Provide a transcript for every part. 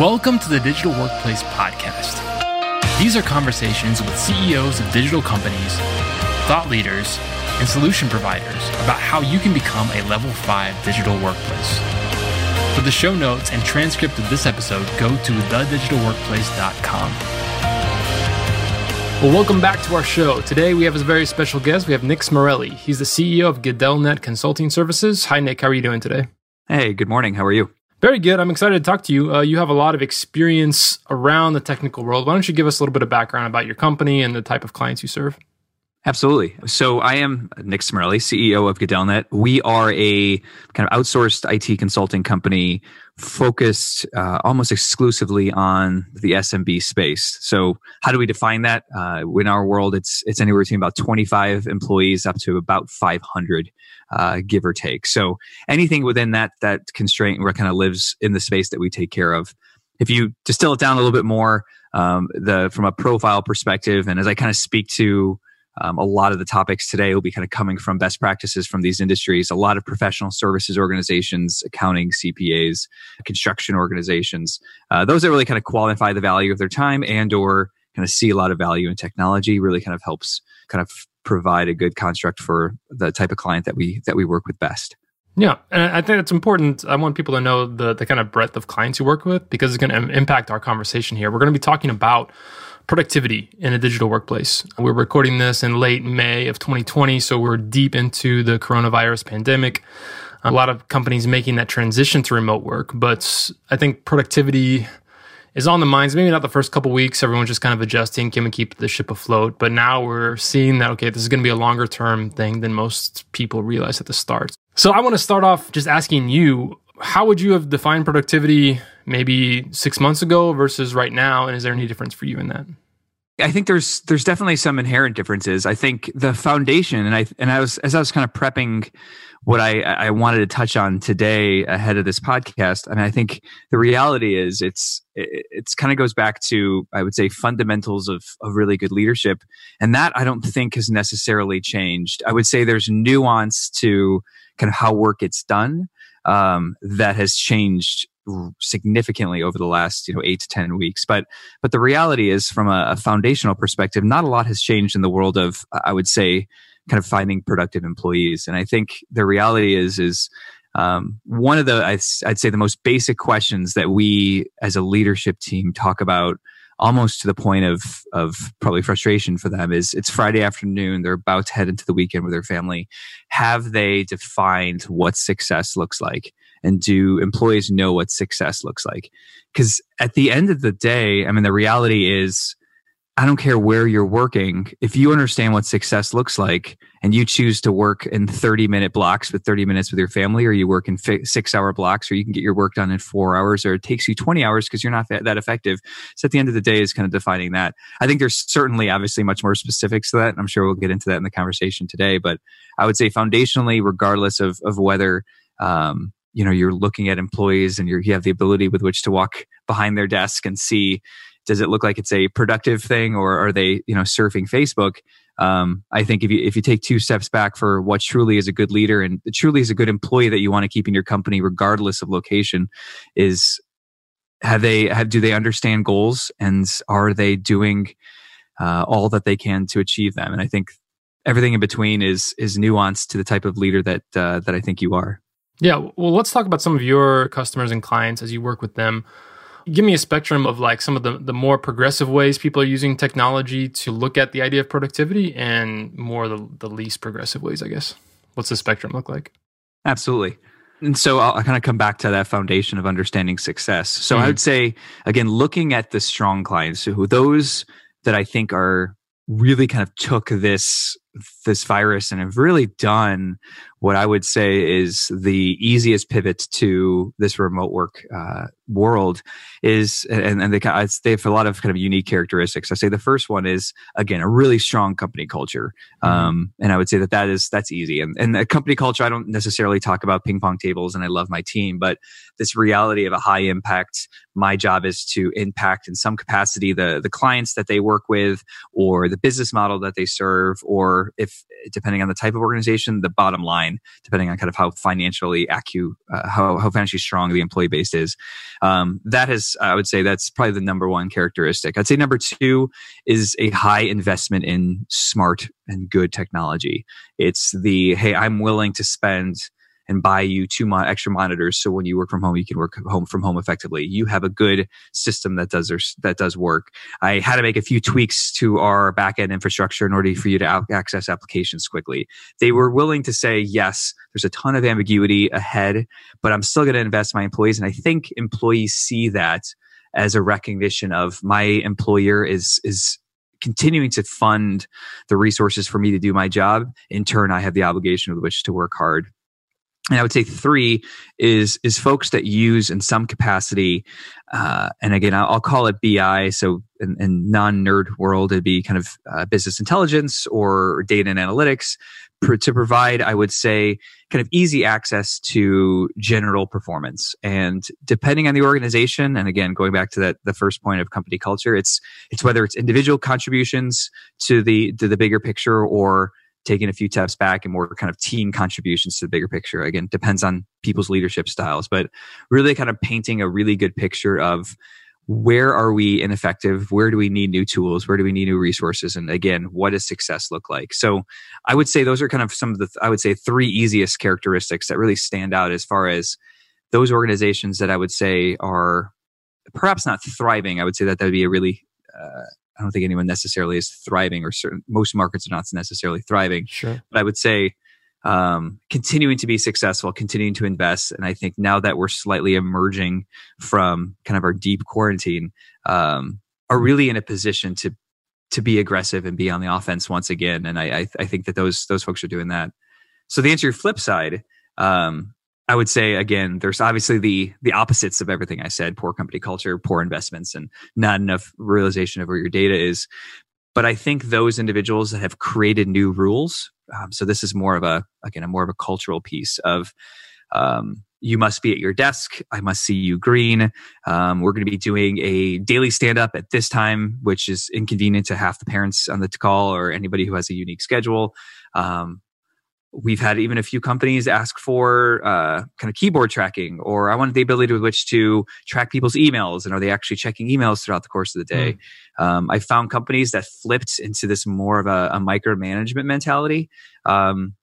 Welcome to the Digital Workplace Podcast. These are conversations with CEOs of digital companies, thought leaders, and solution providers about how you can become a level 5 digital workplace. For the show notes and transcript of this episode, go to thedigitalworkplace.com. Well, welcome back to our show. Today we have a very special guest. We have Nick Smarrelli. He's the CEO of GoodellNet Consulting Services. Hi, Nick. How are you doing today? Hey, good morning. How are you? Very good. I'm excited to talk to you. Uh, you have a lot of experience around the technical world. Why don't you give us a little bit of background about your company and the type of clients you serve? Absolutely. So I am Nick Smarrelli, CEO of GoodellNet. We are a kind of outsourced IT consulting company focused uh, almost exclusively on the SMB space. So how do we define that? Uh, in our world, it's it's anywhere between about 25 employees up to about 500, uh, give or take. So anything within that that constraint where kind of lives in the space that we take care of. If you distill it down a little bit more, um, the from a profile perspective, and as I kind of speak to um, a lot of the topics today will be kind of coming from best practices from these industries. A lot of professional services organizations, accounting, CPAs, construction organizations, uh, those that really kind of qualify the value of their time and or kind of see a lot of value in technology really kind of helps kind of provide a good construct for the type of client that we that we work with best. Yeah, and I think it's important. I want people to know the the kind of breadth of clients you work with because it's going to impact our conversation here. We're going to be talking about productivity in a digital workplace. We're recording this in late May of 2020, so we're deep into the coronavirus pandemic. A lot of companies making that transition to remote work, but I think productivity is on the minds. Maybe not the first couple weeks. Everyone's just kind of adjusting. Can we keep the ship afloat? But now we're seeing that, okay, this is going to be a longer term thing than most people realize at the start. So I want to start off just asking you, how would you have defined productivity maybe six months ago versus right now? And is there any difference for you in that? I think there's there's definitely some inherent differences. I think the foundation, and I and I was as I was kind of prepping what I I wanted to touch on today ahead of this podcast. Mean, I think the reality is it's it, it's kind of goes back to I would say fundamentals of of really good leadership, and that I don't think has necessarily changed. I would say there's nuance to kind of how work gets done um, that has changed significantly over the last you know eight to ten weeks. But but the reality is from a, a, foundational perspective not a lot has changed in the world of i would say kind of finding productive employees. And i think the reality is is um, one of the I'd, I'd say the most basic questions that we as a leadership team talk about almost to the point of of probably frustration for them is it's Friday afternoon. They're about to head into the weekend with their family. Have they defined what success looks like? And do employees know what success looks like? Because at the end of the day I mean the reality is I don't care where you're working. If you understand what success looks like and you choose to work in 30 minute blocks with 30 minutes with your family, or you work in fi- six hour blocks, or you can get your work done in four hours, or it takes you 20 hours because you're not that, that effective. So at the end of the day is kind of defining that. I think there's certainly obviously much more specifics to that. And I'm sure we'll get into that in the conversation today. But I would say foundationally, regardless of, of whether, um, you know, you're looking at employees and you have the ability with which to walk behind their desk and see does it look like it's a productive thing or are they you know surfing facebook um, i think if you if you take two steps back for what truly is a good leader and truly is a good employee that you want to keep in your company regardless of location is have they have do they understand goals and are they doing uh, all that they can to achieve them? And i think everything in between is is nuanced to the type of leader that uh, that i think you are. Yeah well let's talk about some of your customers and clients as you work with them give me a spectrum of like some of the, the more progressive ways people are using technology to look at the idea of productivity and more the, the least progressive ways, I guess. What's the spectrum look like? Absolutely. And so I'll, I'll kind of come back to that foundation of understanding success. So mm-hmm. I would say, again, looking at the strong clients, who those that I think are really kind of took this this virus and have really done what I would say is the easiest pivot to this remote work uh, world is, and, and they, they have a lot of kind of unique characteristics. I say the first one is again a really strong company culture, mm-hmm. um, and I would say that that is that's easy. And and a company culture, I don't necessarily talk about ping pong tables, and I love my team, but this reality of a high impact. My job is to impact in some capacity the the clients that they work with, or the business model that they serve, or if depending on the type of organization, the bottom line depending on kind of how financially acu, uh, how, how financially strong the employee base is. Um, that is, I would say that's probably the number one characteristic. I'd say number two is a high investment in smart and good technology. It's the, hey, I'm willing to spend and buy you two mo- extra monitors so when you work from home you can work home from home effectively. You have a good system that does that does work. I had to make a few tweaks to our backend infrastructure in order for you to access applications quickly. They were willing to say yes there's a ton of ambiguity ahead but i'm still going to invest my employees and i think employees see that as a recognition of my employer is is continuing to fund the resources for me to do my job. In turn i have the obligation with which to work hard and I would say three is is folks that use in some capacity, uh, and again I'll, call it BI. So in, in non nerd world, it'd be kind of uh, business intelligence or data and analytics pr- to provide. I would say kind of easy access to general performance, and depending on the organization, and again going back to that the first point of company culture, it's it's whether it's individual contributions to the to the bigger picture or taking a few steps back and more kind of team contributions to the bigger picture. Again, depends on people's leadership styles, but really kind of painting a really good picture of where are we ineffective? Where do we need new tools? Where do we need new resources? And again, what does success look like? So I would say those are kind of some of the, I would say three easiest characteristics that really stand out as far as those organizations that I would say are perhaps not thriving. I would say that that would be a really uh, I don't think anyone necessarily is thriving, or certain most markets are not necessarily thriving. Sure. But I would say um, continuing to be successful, continuing to invest, and I think now that we're slightly emerging from kind of our deep quarantine, um, are really in a position to to be aggressive and be on the offense once again. And I I, I think that those those folks are doing that. So the answer your flip side, um, I would say again, there's obviously the the opposites of everything I said: poor company culture, poor investments, and not enough realization of where your data is. But I think those individuals that have created new rules. Um, so this is more of a again a more of a cultural piece of. Um, you must be at your desk. I must see you green. Um, we're going to be doing a daily stand up at this time, which is inconvenient to half the parents on the call or anybody who has a unique schedule. Um, we've had even a few companies ask for uh, kind of keyboard tracking or i wanted the ability with which to track people's emails and are they actually checking emails throughout the course of the day? Mm. um, i found companies that flipped into this more of a, a micromanagement mentality. Um,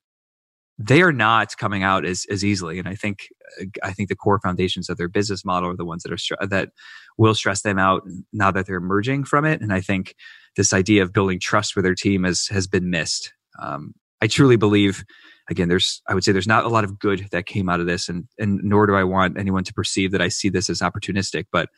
they are not coming out as, as easily and i think i think the core foundations of their business model are the ones that are that will stress them out now that they're emerging from it and i think this idea of building trust with their team has has been missed. Um, I truly believe again there's i would say there's not a lot of good that came out of this and and nor do i want anyone to perceive that i see this as opportunistic but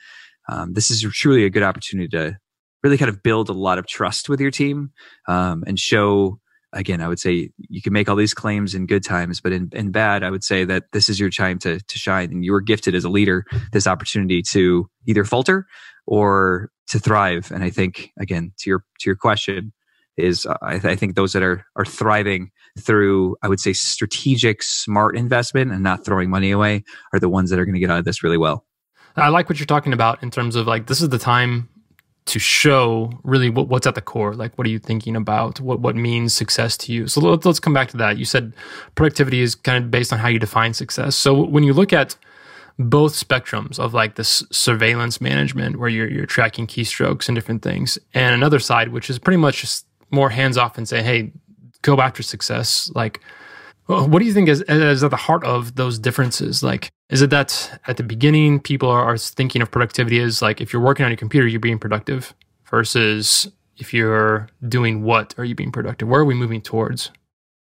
um, this is truly a good opportunity to really kind of build a lot of trust with your team um, and show again i would say you can make all these claims in good times but in, in bad i would say that this is your time to, to shine and you were gifted as a leader this opportunity to either falter or to thrive and i think again to your to your question is uh, I, th- I, think those that are are thriving through I would say strategic smart investment and not throwing money away are the ones that are going to get out of this really well. I like what you're talking about in terms of like this is the time to show really what, what's at the core. Like what are you thinking about? What what means success to you? So let's let's come back to that. You said productivity is kind of based on how you define success. So when you look at both spectrums of like this surveillance management where you're you're tracking keystrokes and different things and another side which is pretty much just more hands off and say, hey, go after success. Like, what do you think is, is at the heart of those differences? Like, is it that at the beginning people are, are thinking of productivity as like if you're working on your computer, you're being productive versus if you're doing what are you being productive? Where are we moving towards?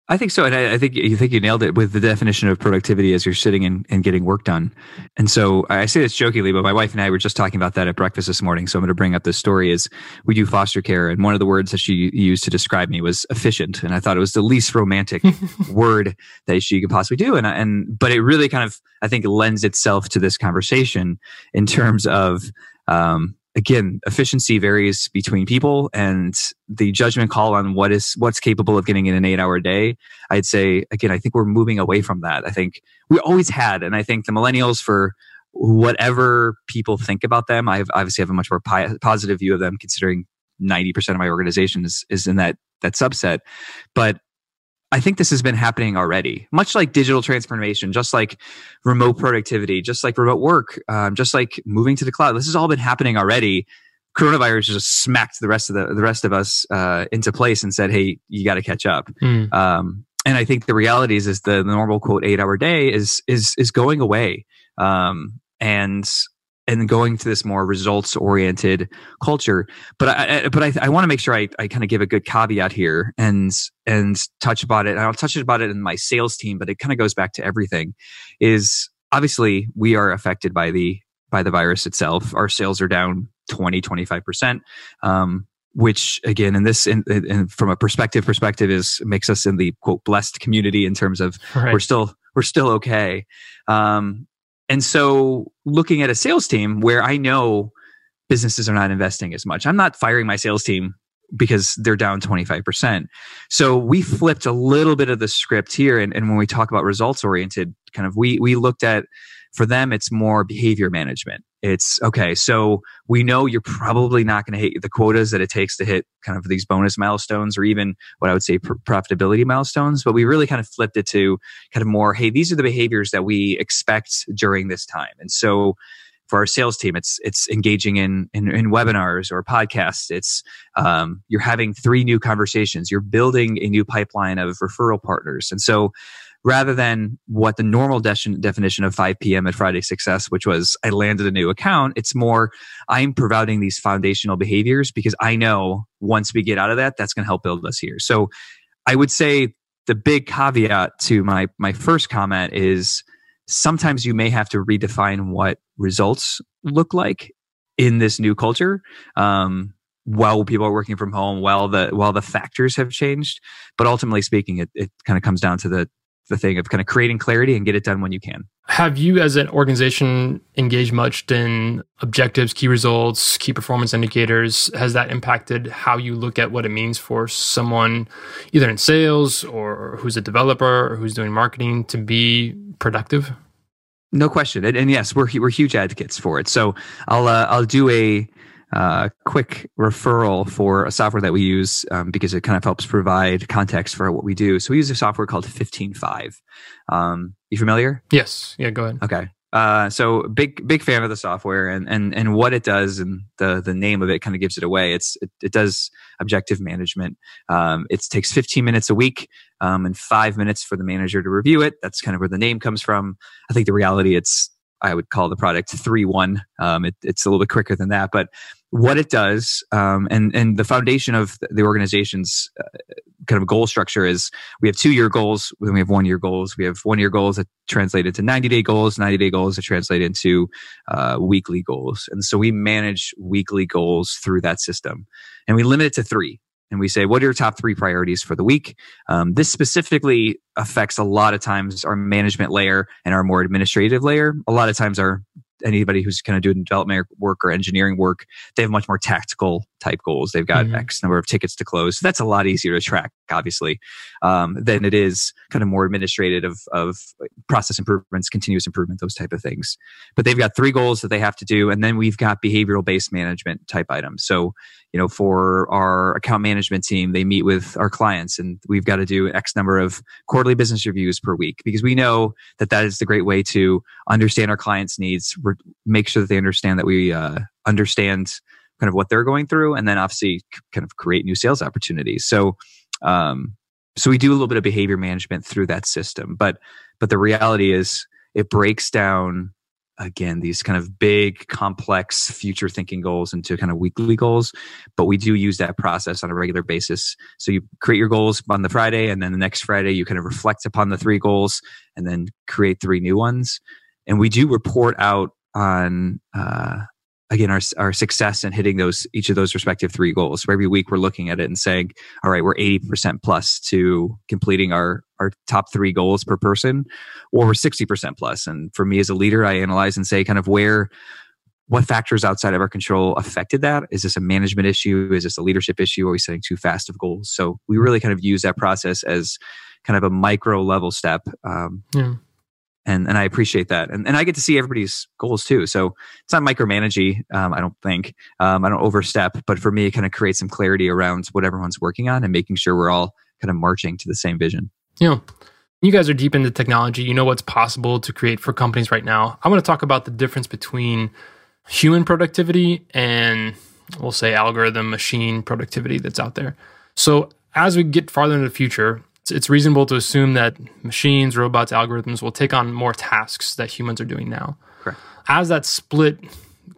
I think so, and I, I, think you think you nailed it with the definition of productivity as you're sitting and, and getting work done. And so I say this jokingly, but my wife and I were just talking about that at breakfast this morning. So I'm going to bring up this story: is we do foster care, and one of the words that she used to describe me was efficient, and I thought it was the least romantic word that she could possibly do. And and but it really kind of I think lends itself to this conversation in terms of um, again efficiency varies between people and the judgment call on what is what's capable of getting in an eight hour day i'd say again i think we're moving away from that. I think we always had and i think the millennials for whatever people think about them i obviously have a much more positive view of them considering 90% of my organization is, is in that that subset. But I think this has been happening already, much like digital transformation, just like remote productivity, just like remote work, um, just like moving to the cloud. This has all been happening already. Coronavirus just smacked the rest of the the rest of us uh, into place and said, "Hey, you got to catch up." Mm. Um, and I think the reality is, is the, the normal quote eight hour day is is is going away, um, and and going to this more results oriented culture. But I, but I, I want to make sure I, I kind of give a good caveat here and and touch about it. And I'll touch about it in my sales team, but it kind of goes back to everything. Is obviously we are affected by the by the virus itself. Our sales are down 20, 25 percent. Um, which again in this in, in, from a perspective perspective is makes us in the quote blessed community in terms of right. we're still we're still okay um, and so looking at a sales team where I know businesses are not investing as much, I'm not firing my sales team because they're down 25%. So we flipped a little bit of the script here. And, and when we talk about results oriented, kind of, we, we looked at for them, it's more behavior management. It's okay. So we know you're probably not going to hit the quotas that it takes to hit kind of these bonus milestones or even what I would say pr- profitability milestones. But we really kind of flipped it to kind of more, hey, these are the behaviors that we expect during this time. And so for our sales team, it's it's engaging in in, in webinars or podcasts. It's um, you're having three new conversations. You're building a new pipeline of referral partners, and so rather than what the normal de- definition of 5 p.m. at Friday success, which was I landed a new account. It's more I'm providing these foundational behaviors because I know once we get out of that, that's going to help build us here. So I would say the big caveat to my my first comment is sometimes you may have to redefine what results look like in this new culture. Um, while people are working from home, while the while the factors have changed, but ultimately speaking, it, it kind of comes down to the the thing of kind of creating clarity and get it done when you can. Have you, as an organization, engaged much in objectives, key results, key performance indicators? Has that impacted how you look at what it means for someone, either in sales or who's a developer or who's doing marketing, to be productive? No question, and, and yes, we're we're huge advocates for it. So I'll uh, I'll do a uh, quick referral for a software that we use um, because it kind of helps provide context for what we do. So we use a software called 15Five. Um, you familiar? Yes. Yeah, go ahead. Okay. Uh, so big big fan of the software and and and what it does and the the name of it kind of gives it away. It's it, it does objective management. Um, it takes 15 minutes a week um, and five minutes for the manager to review it. That's kind of where the name comes from. I think the reality it's I would call the product three one. Um, it, it's a little bit quicker than that, but what it does um, and and the foundation of the organization's uh, kind of goal structure is we have two year goals then we have one year goals. We have one year goals that translate into 90 day goals 90 day goals that translate into uh, weekly goals. And so we manage weekly goals through that system. And we limit it to three and we say, what are your top three priorities for the week? Um, this specifically affects a lot of times our management layer and our more administrative layer. A lot of times our anybody who's kind of doing development work or engineering work, they have much more tactical type goals. They've got mm-hmm. X number of tickets to close. So that's a lot easier to track, obviously, um, than it is kind of more administrative of, of process improvements, continuous improvement, those type of things. But they've got three goals that they have to do. And then we've got behavioral based management type items. So, you know, for our account management team, they meet with our clients and we've got to do X number of quarterly business reviews per week because we know that that is the great way to understand our clients' needs, make sure that they understand that we uh, understand kind of what they're going through, and then obviously kind of create new sales opportunities. So, um, so we do a little bit of behavior management through that system, but but the reality is it breaks down again these kind of big complex future thinking goals into kind of weekly goals but we do use that process on a regular basis. So you create your goals on the friday and then the next friday you kind of reflect upon the three goals and then create three new ones. And we do report out on uh, again our, our success in hitting those each of those respective three goals. So every week we're looking at it and saying all right we're 80% plus to completing our our top three goals per person or we're 60% plus and for me as a leader i analyze and say kind of where what factors outside of our control affected that is this a management issue is this a leadership issue are we setting too fast of goals so we really kind of use that process as kind of a micro level step um, yeah and and I appreciate that. And and I get to see everybody's goals too. So it's not micromanaging. Um, I don't think um, I don't overstep, but for me, it kind of creates some clarity around what everyone's working on and making sure we're all kind of marching to the same vision. You know, you guys are deep into technology. You know what's possible to create for companies right now. I want to talk about the difference between human productivity and we'll say algorithm machine productivity that's out there. So as we get farther into the future, it's reasonable to assume that machines, robots, algorithms will take on more tasks that humans are doing now. Correct. As that split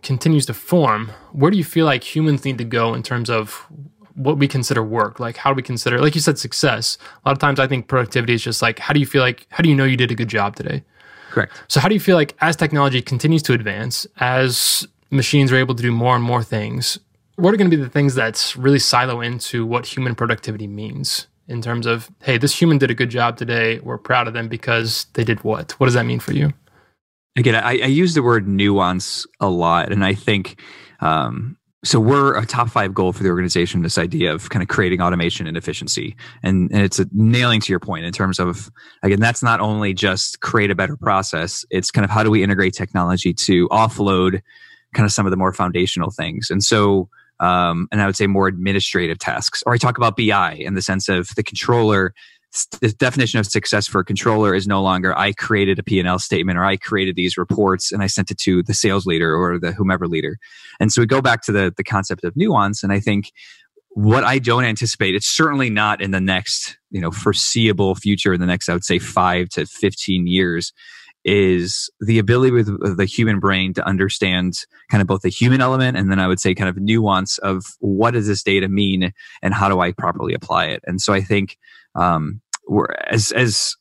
continues to form, where do you feel like humans need to go in terms of what we consider work? Like, how do we consider, like you said, success? A lot of times I think productivity is just like, how do you feel like, how do you know you did a good job today? Correct. So, how do you feel like as technology continues to advance, as machines are able to do more and more things, what are going to be the things that really silo into what human productivity means in terms of, hey, this human did a good job today. We're proud of them because they did what? What does that mean for you? Again, I, I use the word nuance a lot. And I think, um, so we're a top five goal for the organization this idea of kind of creating automation and efficiency and, and it's nailing to your point in terms of again that's not only just create a better process it's kind of how do we integrate technology to offload kind of some of the more foundational things and so um, and I would say more administrative tasks. Or I talk about BI in the sense of the controller. The definition of success for a controller is no longer I created a P&L statement or I created these reports and I sent it to the sales leader or the whomever leader. And so we go back to the, the concept of nuance. And I think what I don't anticipate, it's certainly not in the next, you know, foreseeable future in the next, I would say five to 15 years is the ability with the human brain to understand kind of both the human element and then I would say kind of nuance of what does this data mean and how do I properly apply it. And so I think um, we're, as as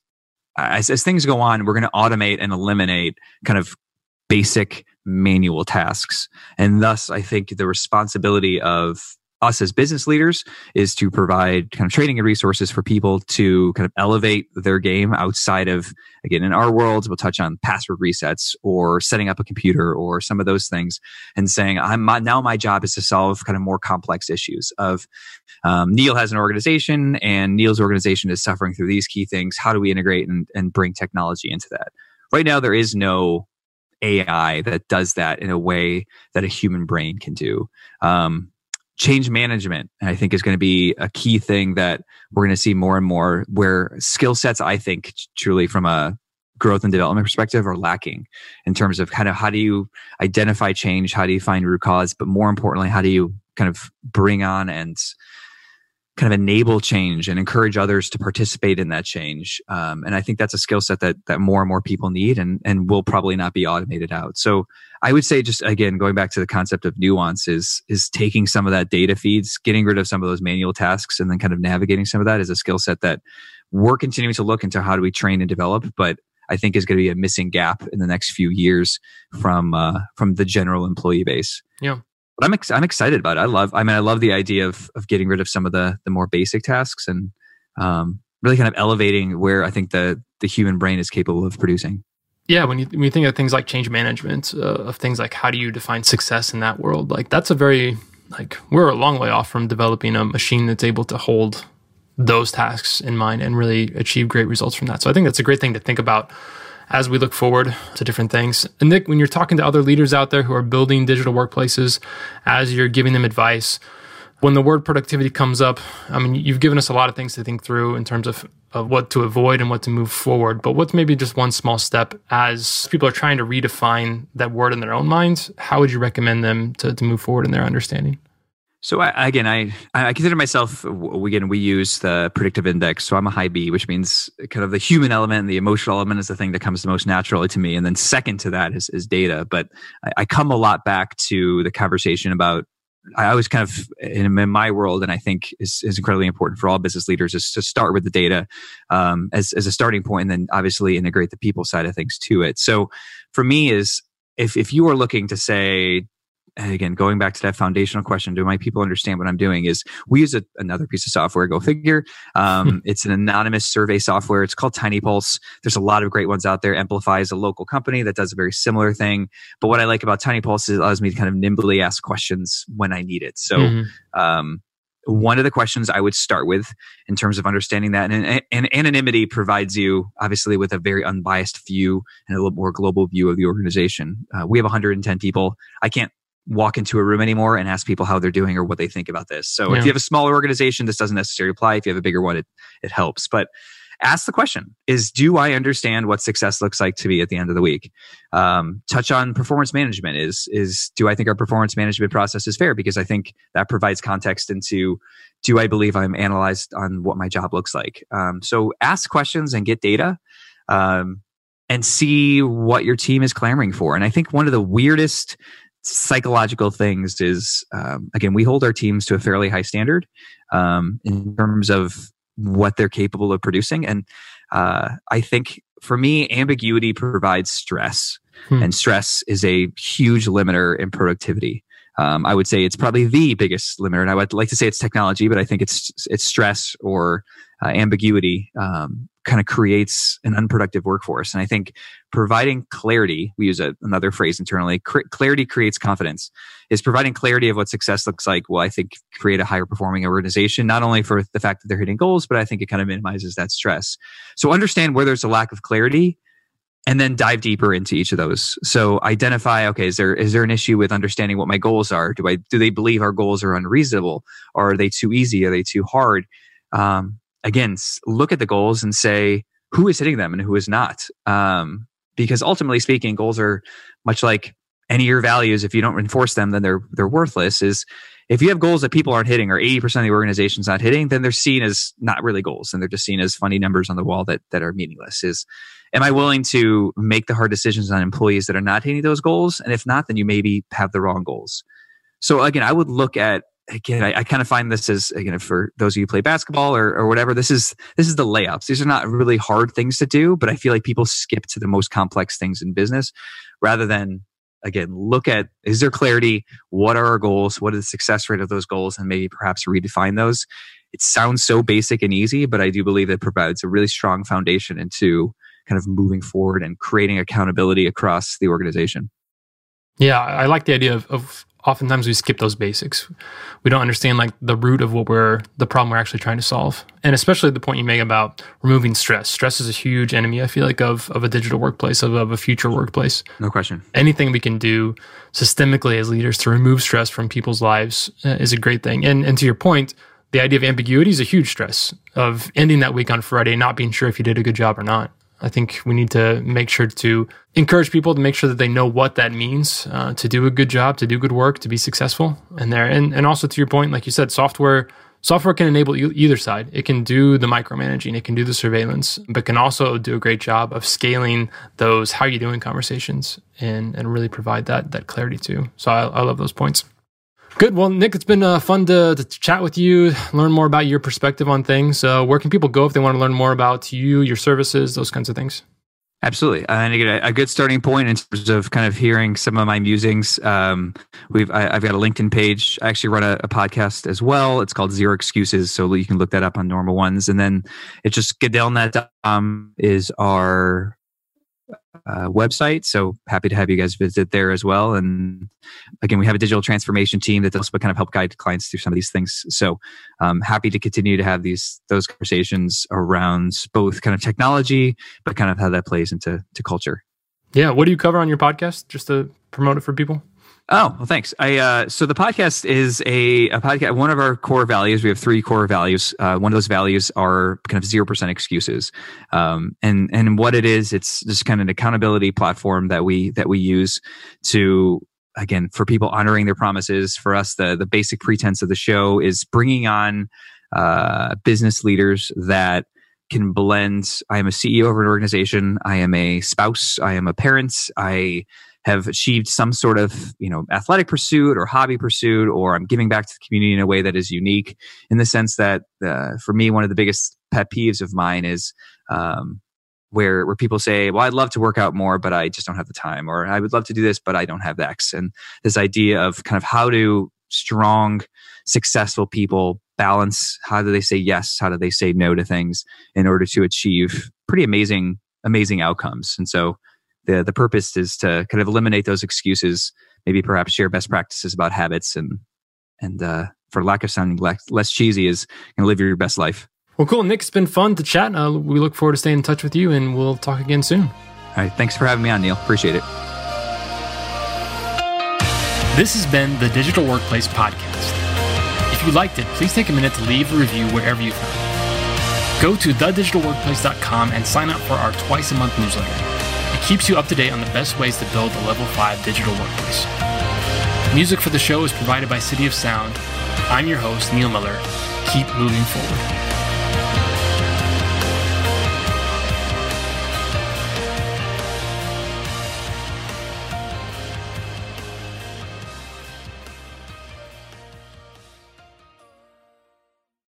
as as things go on, we're going to automate and eliminate kind of basic manual tasks, and thus I think the responsibility of us as business leaders is to provide kind of training and resources for people to kind of elevate their game outside of again in our world we'll touch on password resets or setting up a computer or some of those things and saying i'm my, now my job is to solve kind of more complex issues of um, neil has an organization and neil's organization is suffering through these key things. How do we integrate and, and bring technology into that? Right now there is no ai that does that in a way that a human brain can do. Um, change management i think is going to be a key thing that we're going to see more and more where skill sets i think truly from a growth and development perspective are lacking in terms of kind of how do you identify change how do you find root cause but more importantly how do you kind of bring on and kind of enable change and encourage others to participate in that change. Um, and I think that's a skill set that that more and more people need and and will probably not be automated out. So I would say just again going back to the concept of nuance is is taking some of that data feeds, getting rid of some of those manual tasks, and then kind of navigating some of that is a skill set that we're continuing to look into how do we train and develop, but I think is going to be a missing gap in the next few years from uh, from the general employee base. Yeah but I'm ex- I'm excited about it. I love. I mean, I love the idea of of getting rid of some of the the more basic tasks and um, really kind of elevating where I think the the human brain is capable of producing. Yeah, when you when you think of things like change management, uh, of things like how do you define success in that world, like that's a very like we're a long way off from developing a machine that's able to hold those tasks in mind and really achieve great results from that. So I think that's a great thing to think about as we look forward to different things. And Nick, when you're talking to other leaders out there who are building digital workplaces, as you're giving them advice, when the word productivity comes up, I mean, you've given us a lot of things to think through in terms of, of what to avoid and what to move forward. But what's maybe just one small step as people are trying to redefine that word in their own minds? How would you recommend them to, to move forward in their understanding? So I, again, I I consider myself again. We use the predictive index, so I'm a high B, which means kind of the human element and the emotional element is the thing that comes most naturally to me, and then second to that is, is data. But I, I come a lot back to the conversation about I always kind of in, in, my world, and I think is, is incredibly important for all business leaders, is to start with the data um, as as a starting point, and then obviously integrate the people side of things to it. So for me, is if if you are looking to say again, going back to that foundational question, do my people understand what I'm doing? Is we use a, another piece of software, Go Figure. Um, hmm. it's an anonymous survey software. It's called Tiny Pulse. There's a lot of great ones out there. Amplify is a local company that does a very similar thing. But what I like about Tiny Pulse is it allows me to kind of nimbly ask questions when I need it. So, mm-hmm. um, one of the questions I would start with in terms of understanding that, and, and, anonymity provides you obviously with a very unbiased view and a little more global view of the organization. Uh, we have 110 people. I can't walk into a room anymore and ask people how they're doing or what they think about this. So yeah. if you have a smaller organization, this doesn't necessarily apply. If you have a bigger one, it, it helps. But ask the question is do i understand what success looks like to me at the end of the week um, touch on performance management is is do i think our performance management process is fair because i think that provides context into do i believe i'm analyzed on what my job looks like um, so ask questions and get data um, and see what your team is clamoring for and i think one of the weirdest psychological things is um, again we hold our teams to a fairly high standard um, in terms of what they're capable of producing. And uh, I think for me, ambiguity provides stress, hmm. and stress is a huge limiter in productivity. Um, I would say it's probably the biggest limiter, and I would like to say it's technology, but I think it's it's stress or uh, ambiguity um, kind of creates an unproductive workforce. And I think providing clarity, we use a, another phrase internally, cr- clarity creates confidence, is providing clarity of what success looks like will, I think, create a higher performing organization, not only for the fact that they're hitting goals, but I think it kind of minimizes that stress. So understand where there's a lack of clarity and then dive deeper into each of those. So identify okay is there is there an issue with understanding what my goals are? Do i do they believe our goals are unreasonable? Are they too easy? Are they too hard? Um, again, look at the goals and say who is hitting them and who is not. Um, because ultimately speaking, goals are much like any of your values. If you don't enforce them, then they're they're worthless. Is if you have goals that people aren't hitting or 80% of the organization's not hitting, then they're seen as not really goals and they're just seen as funny numbers on the wall that, that are meaningless. Is am I willing to make the hard decisions on employees that are not hitting those goals? And if not, then you maybe have the wrong goals. So again, I would look at again, I, I kind of find this as again for those of you who play basketball or, or whatever. This is this is the layups. These are not really hard things to do, but I feel like people skip to the most complex things in business rather than again look at is there clarity? What are our goals? What is the success rate of those goals, and maybe perhaps redefine those. It sounds so basic and easy, but I do believe it provides a really strong foundation into kind of moving forward and creating accountability across the organization. Yeah, I like the idea of, of oftentimes we skip those basics. We don't understand like the root of what we're the problem we're actually trying to solve. And especially the point you make about removing stress. Stress is a huge enemy, I feel like, of of a digital workplace, of, of a future workplace. No question. Anything we can do systemically as leaders to remove stress from people's lives uh, is a great thing. And and to your point, the idea of ambiguity is a huge stress of ending that week on Friday, not being sure if you did a good job or not. I think we need to make sure to encourage people to make sure that they know what that means uh, to do a good job, to do good work, to be successful. And there, and and also to your point, like you said, software software can enable either side. It can do the micromanaging, it can do the surveillance, but can also do a great job of scaling those how you doing conversations and and really provide that that clarity too. So I, I love those points. Good. Well, Nick, it's been uh, fun to, to, chat with you, learn more about your perspective on things. Uh, where can people go if they want to learn more about you, your services, those kinds of things? Absolutely, and again, a good starting point in terms of kind of hearing some of my musings. Um, we've I, have got a LinkedIn page. I actually run a, a, podcast as well. It's called Zero Excuses, so you can look that up on normal ones. And then it's just goodellnet.com is our uh, website. So happy to have you guys visit there as well. And again, we have a digital transformation team that does kind of help guide clients through some of these things. So um, happy to continue to have these those conversations around both kind of technology, but kind of how that plays into to culture. Yeah, what do you cover on your podcast? Just to promote it for people. Oh, well, thanks. I uh, so the podcast is a, a podcast. One of our core values. We have three core values. Uh, one of those values are kind of zero percent excuses, um, and and what it is, it's just kind of an accountability platform that we that we use to again for people honoring their promises. For us, the the basic pretense of the show is bringing on uh, business leaders that can blend. I am a CEO of an organization. I am a spouse. I am a parent. I have achieved some sort of you know athletic pursuit or hobby pursuit or i'm giving back to the community in a way that is unique in the sense that uh, for me one of the biggest pet peeves of mine is um, where where people say well i'd love to work out more but i just don't have the time or i would love to do this but i don't have the x. And this idea of kind of how do strong successful people balance how do they say yes how do they say no to things in order to achieve pretty amazing amazing outcomes. And so the the purpose is to kind of eliminate those excuses, maybe perhaps share best practices about habits and and uh, for lack of sounding less, less cheesy is and live your best life. Well, cool, Nick. It's been fun to chat. Uh, we look forward to staying in touch with you, and we'll talk again soon. All right, thanks for having me on, Neil. Appreciate it. This has been the Digital Workplace Podcast. If you liked it, please take a minute to leave a review wherever you found Go to thedigitalworkplace.com and sign up for our twice a month newsletter. Keeps you up to date on the best ways to build a level 5 digital workplace. Music for the show is provided by City of Sound. I'm your host, Neil Miller. Keep moving forward.